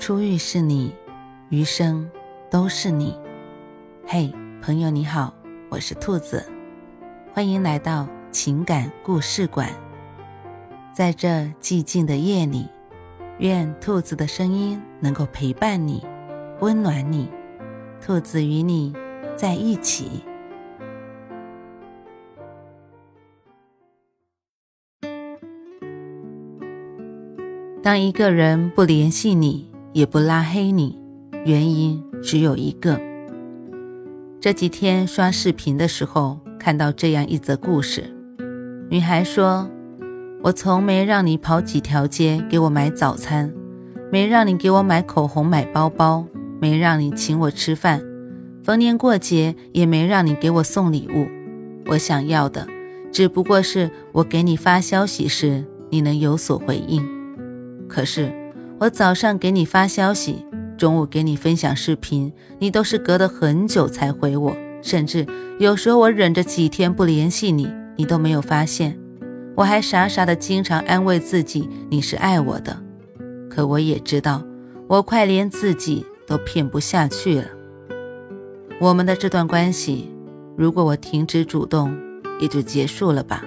初遇是你，余生都是你。嘿，朋友你好，我是兔子，欢迎来到情感故事馆。在这寂静的夜里，愿兔子的声音能够陪伴你，温暖你。兔子与你在一起。当一个人不联系你，也不拉黑你，原因只有一个。这几天刷视频的时候，看到这样一则故事：女孩说：“我从没让你跑几条街给我买早餐，没让你给我买口红、买包包，没让你请我吃饭，逢年过节也没让你给我送礼物。我想要的，只不过是我给你发消息时，你能有所回应。可是……”我早上给你发消息，中午给你分享视频，你都是隔得很久才回我，甚至有时候我忍着几天不联系你，你都没有发现。我还傻傻的经常安慰自己你是爱我的，可我也知道，我快连自己都骗不下去了。我们的这段关系，如果我停止主动，也就结束了吧。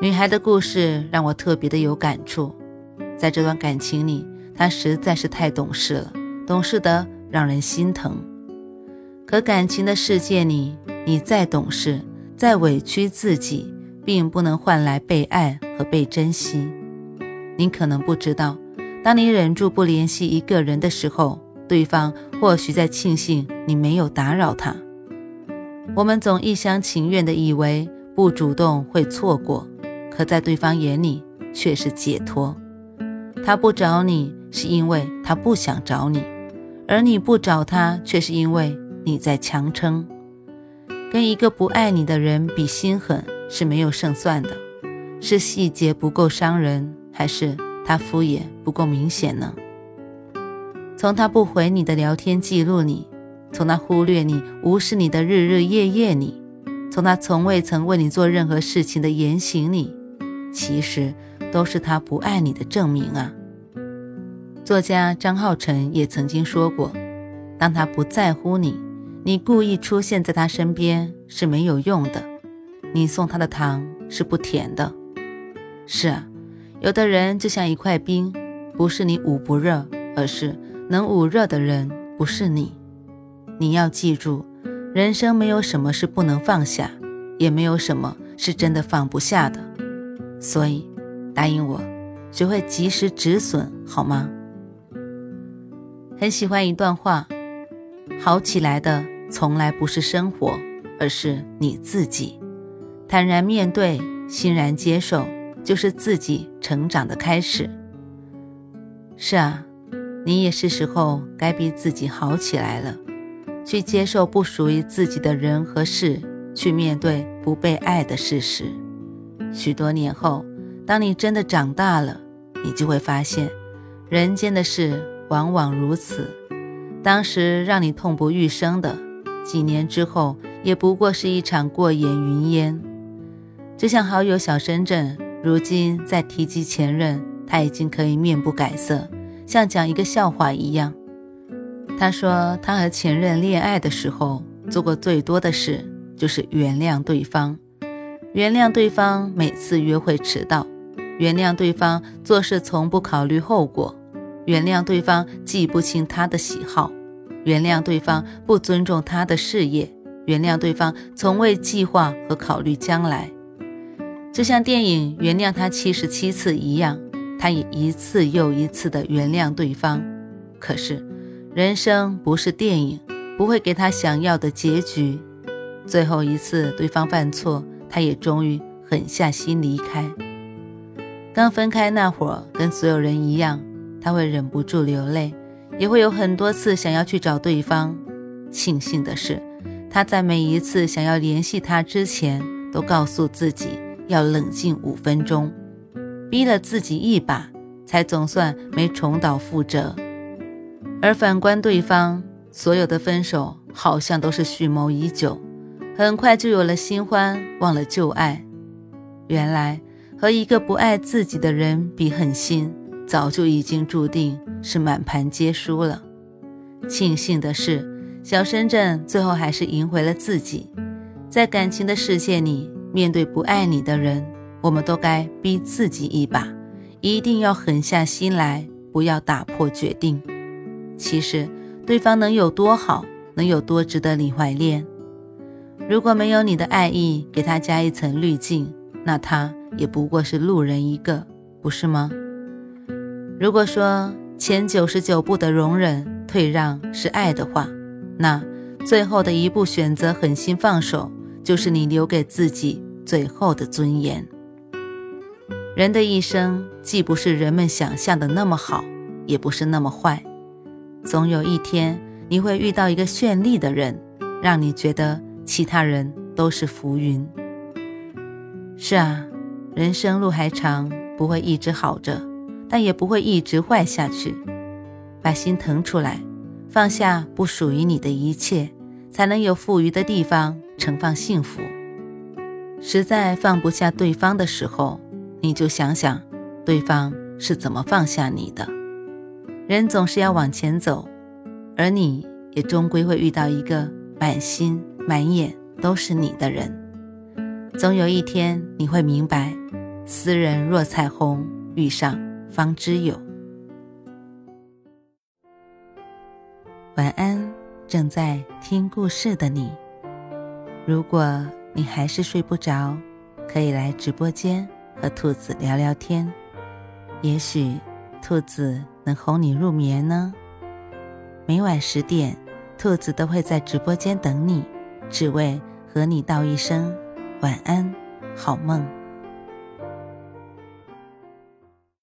女孩的故事让我特别的有感触。在这段感情里，他实在是太懂事了，懂事的让人心疼。可感情的世界里，你再懂事，再委屈自己，并不能换来被爱和被珍惜。你可能不知道，当你忍住不联系一个人的时候，对方或许在庆幸你没有打扰他。我们总一厢情愿地以为不主动会错过，可在对方眼里却是解脱。他不找你，是因为他不想找你；而你不找他，却是因为你在强撑。跟一个不爱你的人比心狠是没有胜算的。是细节不够伤人，还是他敷衍不够明显呢？从他不回你的聊天记录里，从他忽略你、无视你的日日夜夜里，从他从未曾为你做任何事情的言行里，其实。都是他不爱你的证明啊！作家张浩晨也曾经说过，当他不在乎你，你故意出现在他身边是没有用的，你送他的糖是不甜的。是啊，有的人就像一块冰，不是你捂不热，而是能捂热的人不是你。你要记住，人生没有什么是不能放下，也没有什么是真的放不下的，所以。答应我，学会及时止损，好吗？很喜欢一段话：好起来的从来不是生活，而是你自己。坦然面对，欣然接受，就是自己成长的开始。是啊，你也是时候该逼自己好起来了，去接受不属于自己的人和事，去面对不被爱的事实。许多年后。当你真的长大了，你就会发现，人间的事往往如此。当时让你痛不欲生的，几年之后也不过是一场过眼云烟。就像好友小深圳，如今在提及前任，他已经可以面不改色，像讲一个笑话一样。他说，他和前任恋爱的时候，做过最多的事就是原谅对方，原谅对方每次约会迟到。原谅对方做事从不考虑后果，原谅对方记不清他的喜好，原谅对方不尊重他的事业，原谅对方从未计划和考虑将来。就像电影《原谅他七十七次》一样，他也一次又一次的原谅对方。可是，人生不是电影，不会给他想要的结局。最后一次对方犯错，他也终于狠下心离开。刚分开那会儿，跟所有人一样，他会忍不住流泪，也会有很多次想要去找对方。庆幸的是，他在每一次想要联系他之前，都告诉自己要冷静五分钟，逼了自己一把，才总算没重蹈覆辙。而反观对方，所有的分手好像都是蓄谋已久，很快就有了新欢，忘了旧爱。原来。和一个不爱自己的人比狠心，早就已经注定是满盘皆输了。庆幸的是，小深圳最后还是赢回了自己。在感情的世界里，面对不爱你的人，我们都该逼自己一把，一定要狠下心来，不要打破决定。其实，对方能有多好，能有多值得你怀恋？如果没有你的爱意，给他加一层滤镜，那他也不过是路人一个，不是吗？如果说前九十九步的容忍、退让是爱的话，那最后的一步选择狠心放手，就是你留给自己最后的尊严。人的一生既不是人们想象的那么好，也不是那么坏，总有一天你会遇到一个绚丽的人，让你觉得其他人都是浮云。是啊，人生路还长，不会一直好着，但也不会一直坏下去。把心腾出来，放下不属于你的一切，才能有富余的地方盛放幸福。实在放不下对方的时候，你就想想对方是怎么放下你的。人总是要往前走，而你也终归会遇到一个满心满眼都是你的人。总有一天你会明白，斯人若彩虹，遇上方知有。晚安，正在听故事的你。如果你还是睡不着，可以来直播间和兔子聊聊天，也许兔子能哄你入眠呢。每晚十点，兔子都会在直播间等你，只为和你道一声。晚安，好梦。